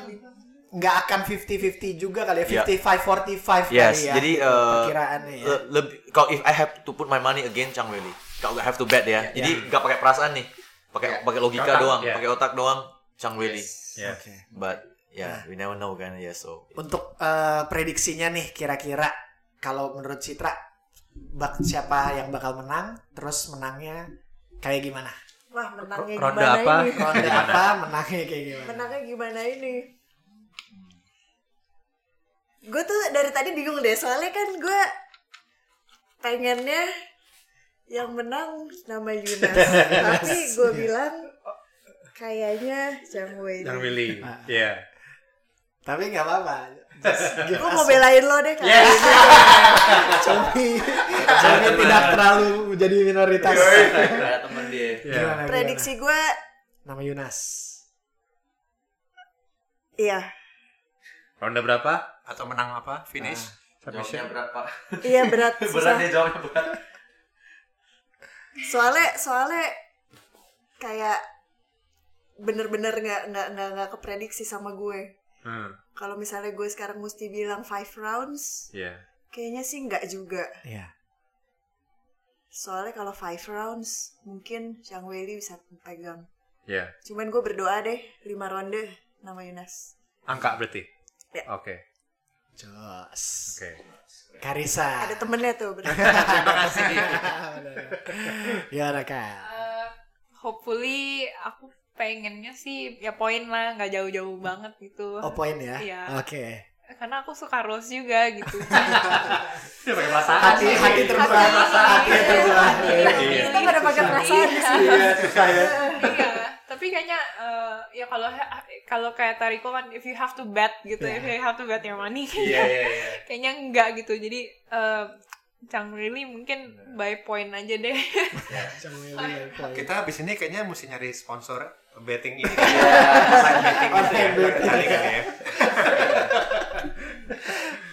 nggak akan 50-50 juga kali ya 55-45 Yes, kali ya jadi uh, perkiraannya ya le- lebih kalau if I have to put my money again Chang Wei Li. Kalau I have to bet ya. Jadi nggak pakai perasaan nih. Pakai pakai logika Otak, doang, yeah. pakai otak doang Chang Wei Li. Ya. Oke. But yeah, we never know kan ya so. untuk eh, prediksinya nih kira-kira kalau menurut Citra bak siapa yang bakal menang terus menangnya kayak gimana Wah menangnya Ronde gimana apa? ini? ronde apa menangnya kayak gimana Menangnya gimana ini? Gue tuh dari tadi bingung deh soalnya kan gue pengennya yang menang nama Yunas tapi gue bilang kayaknya Zhang Wei. Yang Willy. Iya. tapi nggak apa-apa Gue mau belain lo deh kali ini. Comi Comi tidak terlalu jadi minoritas dia. Iya. gimana, Prediksi gue, nama Yunas iya, Ronde berapa? Atau menang apa? Finish? Jawabnya Submission? berapa? iya berat berat dia jawabnya berat. soalnya soalnya kayak bener-bener nggak nggak nggak nggak keprediksi sama gue Hmm. kalau misalnya gue sekarang mesti bilang five rounds Iya. kayaknya sih nggak juga Iya. Soalnya kalau five rounds mungkin Zhang Weili bisa pegang Iya. cuman gue berdoa deh lima ronde nama Yunas Angka berarti? Ya. Oke. Jos Oke. Karisa ada temennya tuh. Terima kasih. gimana kak Eh, hopefully aku pengennya sih ya poin lah nggak jauh-jauh banget gitu oh poin ya Iya. oke karena aku suka Rose juga gitu Dia pakai perasaan. hati hati terbelah hati terbelah Iya. kita pada pakai perasaan di sini Iya, susah ya. iya tapi kayaknya eh, ya kalau kalau kayak Tariko kan if you have to bet gitu Iya. if you have to bet your money Iya, iya, iya. kayaknya enggak gitu jadi eh Chang Really mungkin by point aja deh Kita abis ini kayaknya mesti nyari sponsor betting ini. Side betting gitu ya. Kan ya.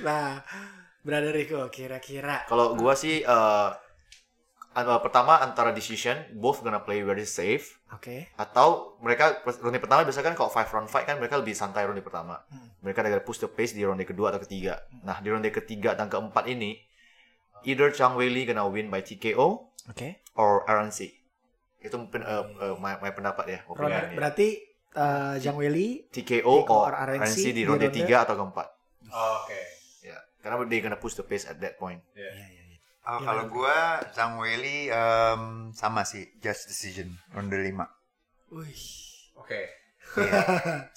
Nah brother Rico kira-kira Kalau gua sih uh, pertama antara decision both gonna play very safe oke atau mereka ronde pertama biasanya kan kalau five round fight kan mereka lebih santai ronde pertama. Mereka ada push the pace di ronde kedua atau ketiga. Nah, di ronde ketiga dan keempat ini either Chang Wei Li gonna win by TKO oke or RNC. Itu mungkin uh, uh, my, my pendapat ya. Ronde- berarti eh, Zhang Weili TKO TKO or RNC RNC di ronde- tiga atau keempat. Oke. Ya, karena they gonna push the pace at that point. Oh, kalau gua Zhang Weili em, sama sih just decision ronde 5. wih Oke.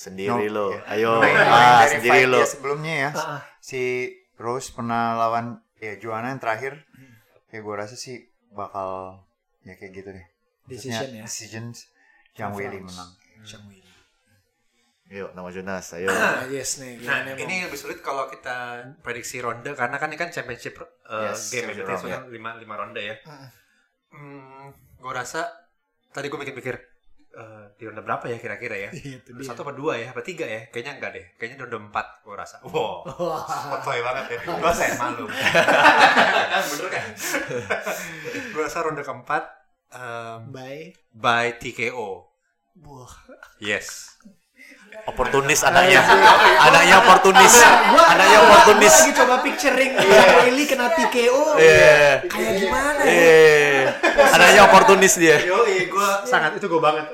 Sendiri No, lo. iya. Ayo. Dari- ah, dari sendiri lo. dia sebelumnya ya. Ah, ah. Si Rose pernah lawan ya Joanna yang terakhir. Ya gua rasa sih bakal ya kayak gitu deh. Decision Maksudnya ya? Decisions Zhang Weili Preference. menang. Zhang Weili Yuk, nama Jonas. Ayo. Ah, yes nih Nah, gimana ini lebih sulit kalau kita prediksi ronde karena kan ini kan championship uh, Yes, game championship ya, lima lima ronde ya. Ah. Hmm, gue rasa tadi gue mikir-mikir eh, di ronde berapa ya kira-kira ya? Itu dia. Satu apa dua ya? Apa tiga ya? Kayaknya enggak deh. Kayaknya di ronde empat gue rasa. Wow. Wah. Spotlight banget ya. Gue saya malu. Bener kan? gue rasa ronde keempat um, bye by TKO. Wah. Yes. Oportunis anaknya. anaknya oportunis. anaknya oportunis. Lagi coba picturing Zhang Weili kena TKO Iya. kayak gimana ya Iya. Anaknya oportunis dia. Yo, gue sangat itu gue banget.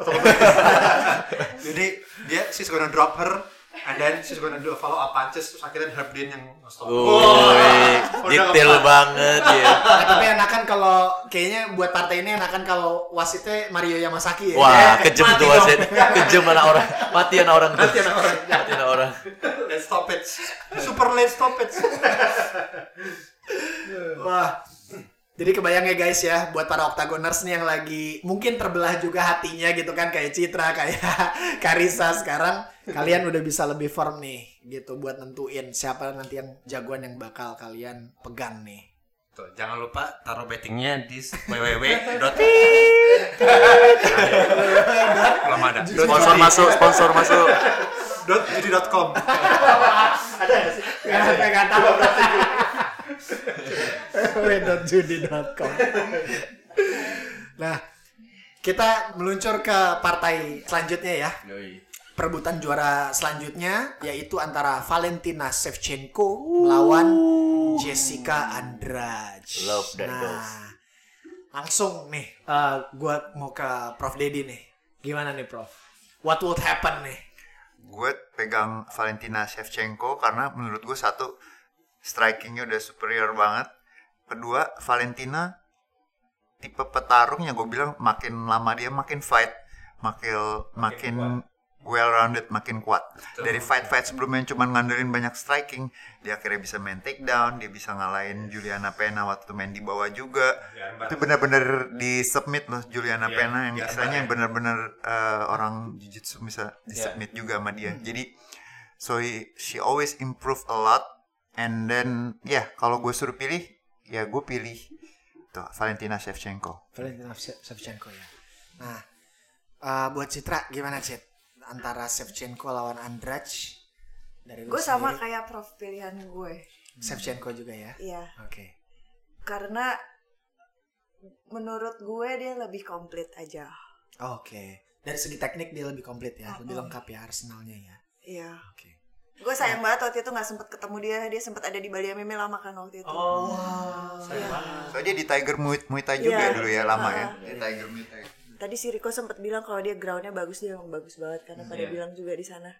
Jadi dia she's gonna drop her and then she's gonna do a follow up punches terus akhirnya Herb Dean yang stop. Woi, detail banget ya. Nah, tapi enakan kalau kayaknya buat partai ini enakan kalau wasitnya Mario Yamasaki ya. Wah, kejem Mati tuh wasit. Kejem anak orang. Mati anak orang tuh. Mati anak orang. Mati anak orang. Let's stop it. Super late stop it. Wah. Jadi kebayang ya guys ya buat para octagoners nih yang lagi mungkin terbelah juga hatinya gitu kan kayak Citra kayak Karisa sekarang kalian udah bisa lebih firm nih gitu buat nentuin siapa nanti yang jagoan yang bakal kalian pegang nih. Tuh, jangan lupa taruh bettingnya di www. Belum ada. Sponsor masuk, sponsor masuk. Dot judi.com. Gak sampai nggak tahu www.judi.com Nah, kita meluncur ke partai selanjutnya ya. Perebutan juara selanjutnya yaitu antara Valentina Shevchenko melawan Jessica Andrade. Love that nah, langsung nih, eh, gua mau ke Prof Dedi nih. Gimana nih, Prof? What would happen nih? gue pegang Valentina Shevchenko karena menurut gue satu strikingnya udah superior banget kedua Valentina tipe petarung yang gue bilang makin lama dia makin fight makin makin well rounded makin kuat. Dari fight fight sebelumnya yang cuma ngandelin banyak striking dia akhirnya bisa main takedown dia bisa ngalahin Juliana Pena waktu main di bawah juga. Itu benar-benar di submit loh Juliana Iya, Pena yang iya, istilahnya iya. benar-benar eh, orang jiu-jitsu bisa di submit juga sama dia. Jadi so he- she always improve a lot and then ya kalau gue suruh pilih ya gue pilih tuh Valentina Shevchenko. Valentina Shev- Shevchenko ya. Nah, eh, buat Citra gimana Cit? Antara Shevchenko lawan Andrade dari Gue sama sendiri. kayak prof pilihan gue. Shevchenko juga ya. Iya, Oke. karena menurut gue dia lebih komplit aja. Oke. Dari segi teknik dia lebih komplit ya, lebih lengkap ya arsenalnya ya. Iya. Oke. Gue sayang banget waktu itu nggak sempet ketemu dia. Dia sempat ada di Bali MMA lama kan waktu itu. Oh, Iya. so dia di Tiger Muay, Muay Thai juga Iya. dulu ya lama ya Ah. di Tiger Muay Thai Tadi si Riko sempat bilang kalau dia groundnya bagus dia emang bagus banget karena pada Iya. bilang juga di sana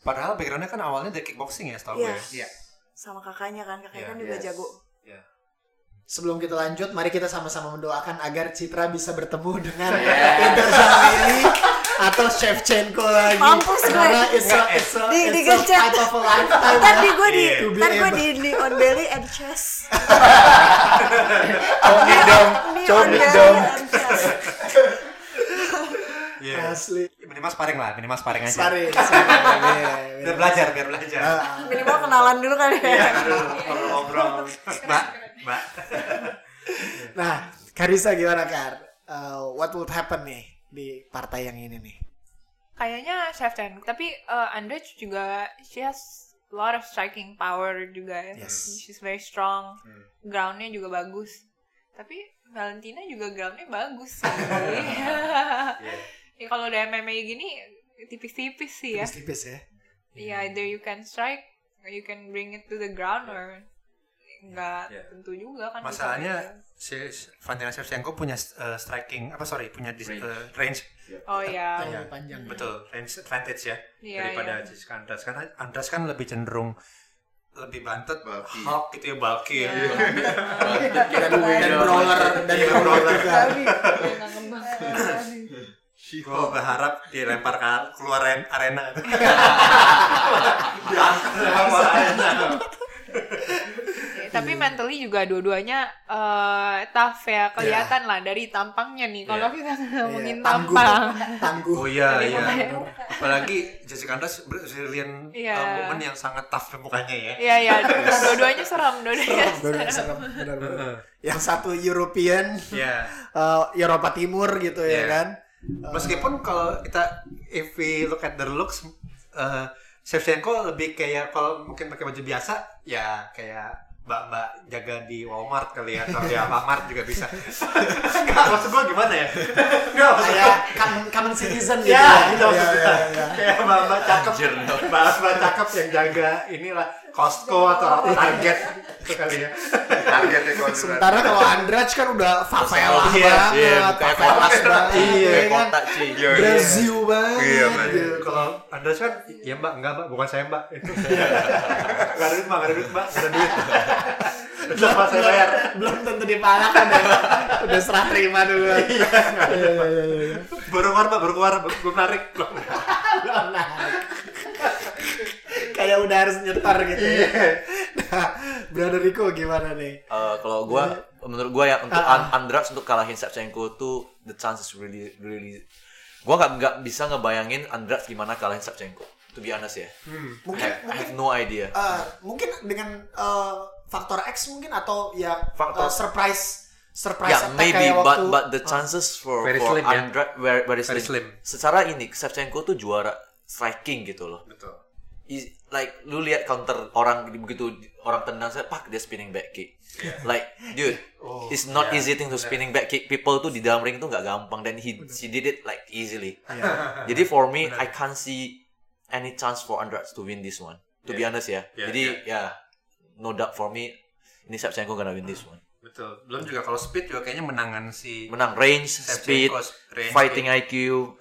Padahal backgroundnya kan awalnya dari kickboxing ya setahu Iya. gue. Iya. sama kakaknya kan kakaknya Iya, kan juga yes. jago. Iya. Sebelum kita lanjut, mari kita sama-sama mendoakan agar Citra bisa bertemu dengan Eder Zameli atau Shevchenko lagi. Mampus gue. Karena it's a, it's a, Di- it's a fight of a lifetime. Ntar ya. di gue di, be ntar gue di knee on belly and chest. Comi dong, comi dong. Iya. Asli. Minimal sparring lah, minimal sparring aja. Sorry, sorry. Iya, Biar belajar, biar belajar. Ah, Minimal kenalan dulu kali ya. Iya, ngobrol-ngobrol. Mbak, Mbak. Nah, Karisa gimana Kar? Uh, what would happen nih di partai yang ini nih? Kayaknya Shevchenko, tapi uh, Andrade juga she has a lot of striking power juga ya. Yes. She's very strong. Groundnya juga bagus. Tapi Valentina juga groundnya bagus sih. ya kalau udah MMA gini tipis-tipis sih ya. Tipis-tipis ya. Iya, either you can strike, or you can bring it to the ground, or nggak Iya. tentu juga kan. Masalahnya si Valentina Shevchenko punya uh, striking apa sorry punya dis- uh, range Oh iya. Yang lebih panjang. betul range advantage ya Iya, daripada iya. Jessica Andrade karena Andrade kan lebih cenderung lebih bantet Bulky. hawk gitu ya bulky ya. Iya. Dan, brawler dan brawler juga. Gue berharap dilempar ke keluar aren- arena. Ya, tapi mentally juga dua-duanya eh, tough ya kelihatan lah dari tampangnya nih kalau kita ngomongin Iya, tangguh. tampang Tangguh. Oh iya iya. pemain. Apalagi Jessica Andrade Brazilian Iya. uh, woman yang sangat tough mukanya ya. Iya iya dua-duanya seram dua-duanya Bener, serem, bener-bener. Yang satu European, Iya. uh, Eropa Timur gitu ya Iya. kan. Meskipun kalau kita if we look at the looks uh, Shevchenko lebih kayak kalau mungkin pakai baju biasa ya kayak mbak-mbak jaga di Walmart kali ya atau di Alfamart juga bisa. Enggak maksud gua gimana ya? Enggak maksud Kayak common, common citizen gitu. Ya, ya. gitu maksud Iya, gua. iya, iya. Kayak mbak-mbak cakep, mbak-mbak cakep yang jaga inilah Costco atau Target itu kali ya. targetnya kalau Sementara kalau Andrade kan udah favela Iya, banget, iya, kayak banget, Iya, ya Kayak kan? kota. Iya, iya. Brazil banget. Iya, gitu. Kalau Anda kan, ya mbak, enggak mbak, bukan saya mbak. Gak ada duit mbak, gak ada duit mbak, gak ada duit. Sama saya bayar. Belum tentu dipalak kan ya. Udah serah terima dulu. Iya, iya, iya, iya. Baru keluar mbak, baru keluar, belum narik. Belum. Belum naik. Kayak udah harus nyetor gitu ya. Nah, Brother Rico gimana nih? Eh, kalau gua menurut gua ya untuk Ah, An- Andrade untuk kalahin Shevchenko tuh the chances really really gua nggak nggak bisa ngebayangin Andrade gimana kalahin Shevchenko. To be honest ya. Mungkin I, I have no idea. eh, mungkin dengan eh, faktor X mungkin atau ya Faktor- eh, surprise surprise Ya attack maybe kayak but waktu but the chances for, Very for slim, ya. Andrade very, very, Very slim. slim. Secara ini Shevchenko tuh juara striking gitu loh. Betul. is- like lu lihat counter orang begitu orang tendang saya pak dia spinning back kick. Like dude it's not easy thing to spinning back kick. People tuh di dalam ring tuh nggak gampang dan he he did it like easily. Jadi for me I can't see any chance for Andrade to win this one. To be honest ya. Yeah, jadi ya no doubt for me ini Shevchenko gonna win this one Betul. Belum juga kalau speed juga kayaknya menangan si menang range speed Shevchenko, range, fighting speed. IQ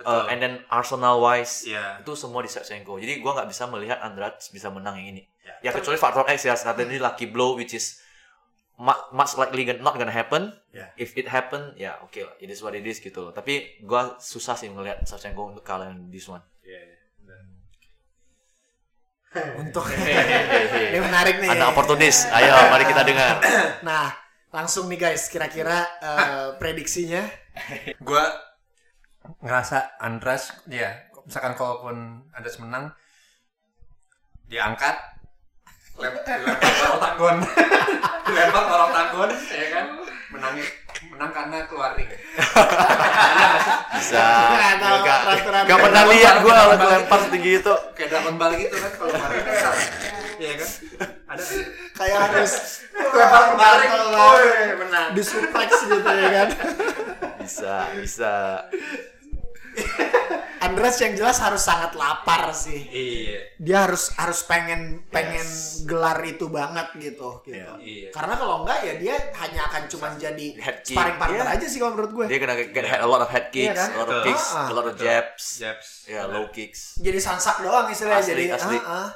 uh, and then Arsenal wise Iya. itu semua di Shevchenko jadi gua nggak bisa melihat Andrade bisa menang yang ini Ya. ya kecuali faktor X ya saat ini lucky blow which is mu- much likely not gonna happen Ya. if it happen ya oke lah it is what it is gitu loh tapi gua susah sih melihat Shevchenko untuk kalah yang this one. Untuk ini menarik nih. anak oportunis. Ayo mari kita dengar. Nah, langsung nih guys, kira-kira eh, prediksinya? Gua ngerasa Andras ya misalkan kalaupun Andras menang diangkat lem- dilempar ke oktagon dilempar ke oktagon ya kan? Menang menang karena keluar ring. Bisa. Nggak tahu Nggak- peraturan. nggak pernah lihat gua kalau lempar setinggi itu. Kayak Dragon Ball gitu kan kalau keluar ring iya kan? Ada. Kayak harus lempar balik Woi, menang. Di suplex gitu ya kan. bisa bisa Andres yang jelas harus sangat lapar sih. iya Dia harus harus pengen pengen gelar itu banget gitu gitu. Iya. Karena kalau enggak ya dia hanya akan cuma jadi Head kick. sparring partner Iya. aja sih kalau menurut gue. dia kena get head, a lot of head kicks Iya kan? a lot of Betul. kicks Ah, a lot of jabs Japs ya low kicks Jadi sansak doang istilahnya Asli, jadi asli. ah, ah,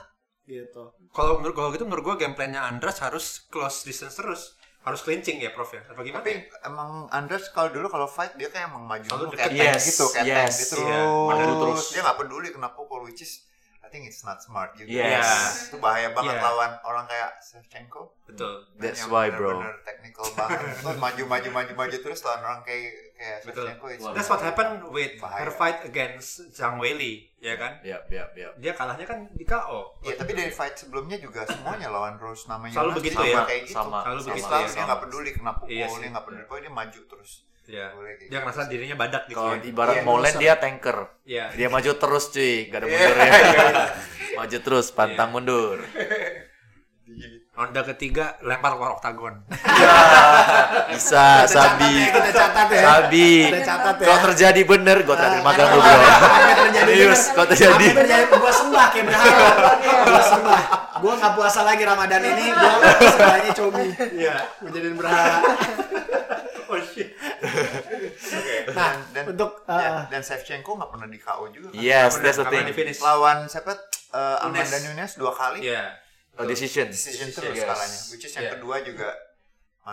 gitu. kalau menurut kalau gitu menurut gua gameplaynya Andras harus close distance terus harus clinching ya Prof ya apa gimana Tapi emang Andres kalau dulu kalau fight dia kayak emang maju Selalu kayak Yes, gitu, kayak yes. tank. Dia terus, Iya, maju terus. Dia nggak peduli kena pukul, which is think it's not smart juga. Yes. Itu bahaya banget Iya. lawan orang kayak Shevchenko. betul That's yang why, bro. bener-bener technical banget. Terus maju maju maju maju terus lawan orang kayak kayak Betul. Shevchenko. it's That's what happened with Bahaya. her fight against Zhang Weili, ya kan? yap yap yap Dia kalahnya kan di KO. Iya, tapi dari fight sebelumnya juga semuanya lawan Rose namanya Selalu begitu sama ya? kayak gitu. Sama, Selalu begitu selalu ya. dia nggak peduli kena pukul, Iya sih. dia nggak peduli, pokoknya dia maju terus. Iya. Boleh kayak Dia ngerasa dirinya badak gitu. kalau ya. ibarat Iya, Molen dia tanker Iya. dia maju terus cuy gak ada Iya, mundurnya maju terus pantang mundur Ronde ketiga lempar keluar oktagon. bisa Kita catat Sabi ya, kita catat ya. Sabi Kita catat ya. kalau terjadi bener gue tak terima kasih bro serius bener. kalau terjadi Sampai terjadi gua sembah kayak berhala. gua sembah. Gua nggak puasa lagi Ramadan ini, gua sembahnya comi. Iya. Gua jadiin berhala. Oh shit. Nah, dan untuk ya, uh, dan Shevchenko nggak pernah di KO juga kan. yes that's the thing finish? lawan siapa uh, Nunes. Amanda Nunes dua kali Iya. A decision decision terus Yes. kalahnya which is yang Iya. kedua juga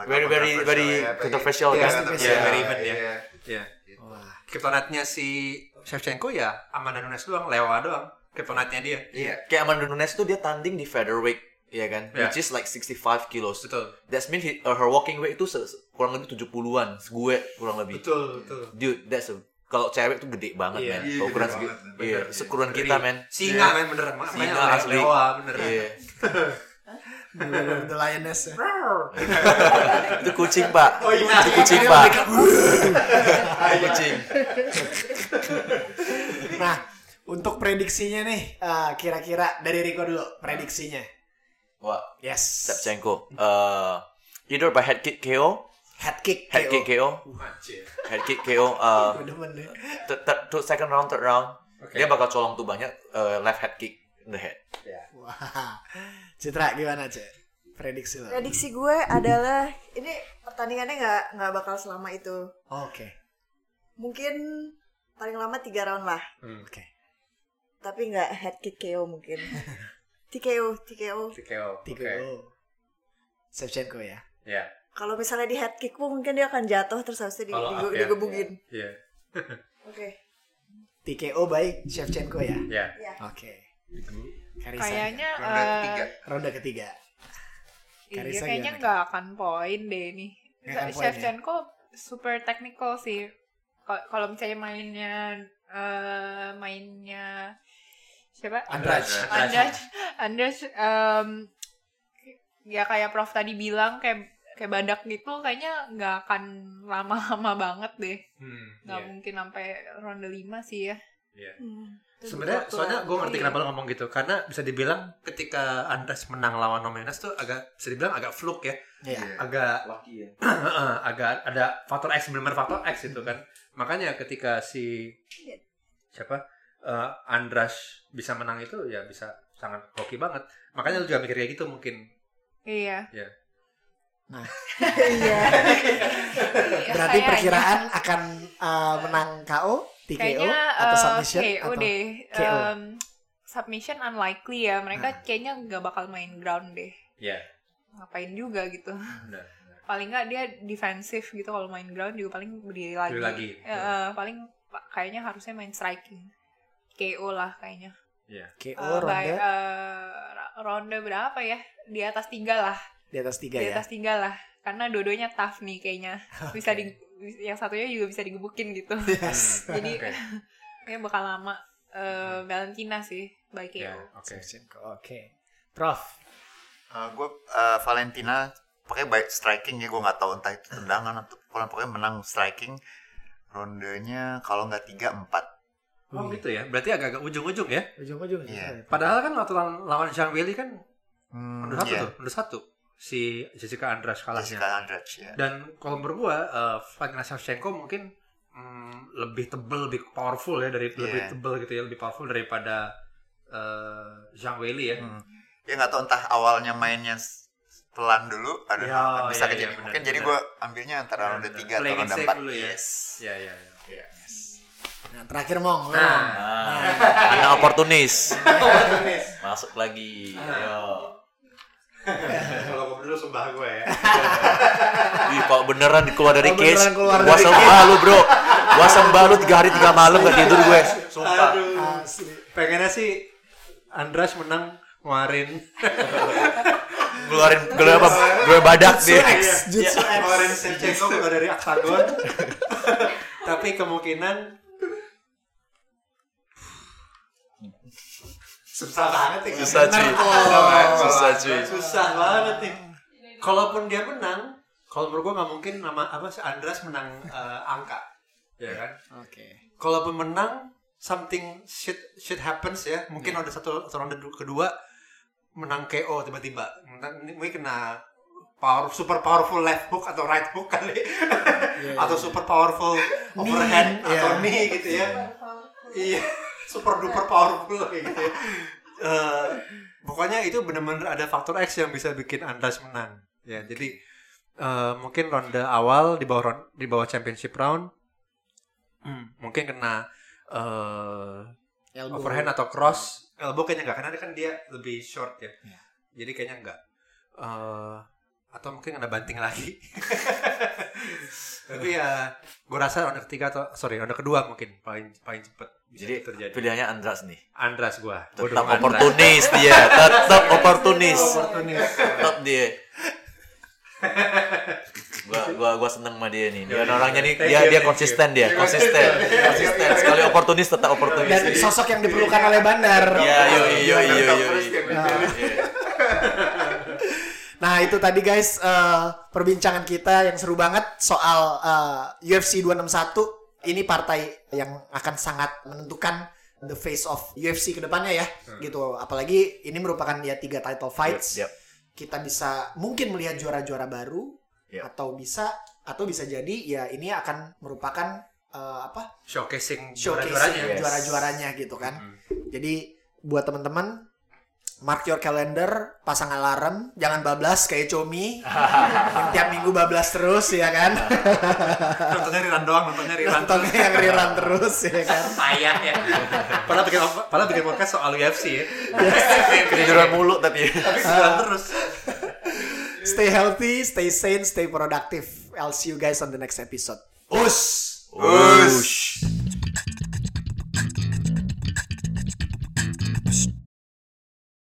very very controversial very ya, bagi- controversial Iya, kan Iya, very even ya. iya. Iya. Kryptonite-nya si Shevchenko ya Amanda Nunes doang, Lewa doang. Kryptonite-nya dia. Iya. Kayak Amanda Nunes tuh dia tanding di featherweight, ya kan? Iya. Which is like 65 kilos. Betul. That means he- uh, her walking weight itu kurang lebih 70-an, gue kurang lebih. Betul, betul. Dude, that's a kalau cewek tuh gede banget, Iya. men. Iya, Kalau ukuran gede segi-. Iya, sekuruan kita, men. Singa men beneran. Makanya Singa asli. Lewa bener. Iya. The Lioness itu kucing, Pak. Oh iya. Itu kucing, Pak. Kucing. Nah, untuk prediksinya nih, uh, kira-kira dari Rico dulu prediksinya. Wah, Yes. Shevchenko. Uh, either by head kick KO, Head kick. head kick KO, head kick KO, uh, th- th- to second round, third round, Oke. dia bakal colong tuh banyak uh, left head kick in the head. Wah. Citra gimana, Cek? Prediksi lo. Prediksi gue adalah ini pertandingannya nggak nggak bakal selama itu. Oke. Mungkin paling lama tiga round lah. Hmm. Oke. Tapi nggak head kick KO mungkin. TKO, TKO. TKO. Oke. Oh. Shevchenko ya. Ya. Kalau misalnya di head kick pun mungkin dia akan jatuh terus habis itu di, up digu- ya. digebugin. Iya. Oke. TKO baik Shevchenko ya. Ya. Ya. Oke. Karisa. Kayaknya ronde eh, ketiga ronde ketiga. iya Karisa kayaknya gimana? nggak akan poin deh poin ya? Shevchenko super technical sih. Ka- Kalau misalnya mainnya eh, mainnya siapa? Andrade. Andrade. Andrade em, ya kayak Prof tadi bilang kayak kayak badak gitu kayaknya nggak akan lama-lama banget deh. Hmm. Nggak Iya. mungkin sampai ronde 5 sih ya. Iya. Hmm. Sebenarnya Betul. soalnya gue ngerti Iya. kenapa lo ngomong gitu karena bisa dibilang ketika Andres menang lawan Nomenas tuh agak bisa dibilang agak fluke ya, Iya. agak Lucky ya. agak ada faktor X benar faktor X itu kan. Makanya ketika si siapa eh, Andras bisa menang itu ya bisa sangat hoki banget. Makanya lu juga mikir kayak gitu mungkin. Iya. Iya. Berarti Kayaknya- perkiraan akan uh, menang KO, TKO Kayaknya atau eh, submission KO atau deh. KO. Em, submission unlikely ya. Mereka Nah. kayaknya nggak bakal main ground deh. Iya. Ngapain juga gitu. Benar. Paling nggak dia defensif gitu kalau main ground juga paling berdiri lagi. Berdiri lagi. Eh, eh, paling pa- kayaknya harusnya main striking. KO lah kayaknya. Iya. KO Eh, by- ronde eh, ronde berapa ya? Di atas tiga lah. di atas tiga di ya. atas tiga lah. Karena dua-duanya tough nih kayaknya. Bisa di yang satunya juga bisa digebukin gitu. Yes. Jadi Oke. kayaknya bakal lama. Eh, Valentina sih by KO. Ya, oke. Shevchenko, Oke. Prof. gue Eh, Valentina pakai baik striking ya gue nggak tahu entah itu tendangan atau pokoknya menang striking rondenya kalau nggak tiga empat Oh gitu ya. Berarti agak-agak ujung-ujung ya. Ujung-ujung. Iya. Padahal kan waktu lawan, lawan Zhang Weili kan hmm, ronde satu iya. tuh, ronde satu si Jessica Andras kalahnya. Jessica Andrade ya Dan kalau menurut gua uh, Valentina Shevchenko mungkin mm, lebih tebel, lebih powerful ya dari Iya. lebih tebel gitu ya, lebih powerful daripada uh, Zhang Weili ya. Hmm. ya nggak tahu entah awalnya mainnya pelan dulu ada Ya, bisa iya, kejadian iya, mungkin benar, jadi gue ambilnya antara Benar, ronde tiga atau Playing it ronde safe empat dulu ya. yes Iya, iya, iya. Nah, terakhir Mong. lo. Nah, Nah, ada oportunis. Masuk lagi. Ayo. kalau gua dulu sembah gue ya. Ih, kok beneran keluar dari case, keluar gua dari sembah lu bro. Gua sembah lu tiga hari tiga malam gak tidur gue. Sumpah. Aduh. Asli. Pengennya sih Andras menang ngeluarin Ngeluarin gue apa? Gue badak. X. Jutsu X. ngeluarin Shevchenko keluar dari oktagon. Tapi kemungkinan susah banget ya. Susah cuy. Susah cuy. Susah banget nih. Kalaupun dia menang, kalau menurut gua nggak mungkin nama apa sih Andras menang eh, angka, ya kan? Oke. Kalaupun menang, something shit shit happens ya. Mungkin ronde satu atau ronde du- kedua menang KO tiba-tiba. Mungkin kena power super powerful left hook atau right hook kali, atau super powerful overhand Knee, atau iya. knee gitu ya. Iya, super duper powerful kayak gitu ya. Eh, pokoknya itu benar-benar ada faktor X yang bisa bikin Andras menang. Ya, jadi eh, mungkin ronde awal di bawah di bawah championship round hmm, mungkin kena eh Elbow. overhand atau cross. Elbow kayaknya enggak karena kan dia lebih short ya. Iya. Jadi kayaknya enggak. Eh atau mungkin kena banting lagi. Tapi ya gue rasa ronde ketiga atau sorry ronde kedua mungkin paling paling cepet bisa Jadi terjadi. pilihannya Andras nih. Andras gua. Gua Tetap Andras. oportunis dia. Tetap oportunis. Oportunis. Tetap dia. gua gua gua seneng sama dia nih. Dia orangnya nih dia dia konsisten dia, konsisten. Konsisten. Sekali oportunis tetap oportunis. Dan sosok yang diperlukan oleh Bandar. Iya, yo yo yo yo. Nah itu tadi guys eh, perbincangan kita yang seru banget soal eh, UFC 261 ini partai yang akan sangat menentukan the face of UFC ke depannya ya gitu apalagi ini merupakan ya tiga title fights Yep, yep. kita bisa mungkin melihat juara-juara baru Yep. atau bisa atau bisa jadi ya ini akan merupakan eh, apa Showcasing showcase juara-juaranya. Yes. juara-juaranya gitu kan Hmm. jadi buat teman-teman mark your calendar, pasang alarm, jangan bablas kayak Comi. tiap minggu bablas terus ya kan. Nontonnya riran doang, nontonnya riran. Nontonnya yang rerun terus ya kan. Payah ya. Padahal bikin padahal bikin podcast soal UFC ya. Ketiduran mulu tapi. Tapi riran terus. Stay healthy, stay sane, stay productive. I'll see you guys on the next episode. Us. Ush.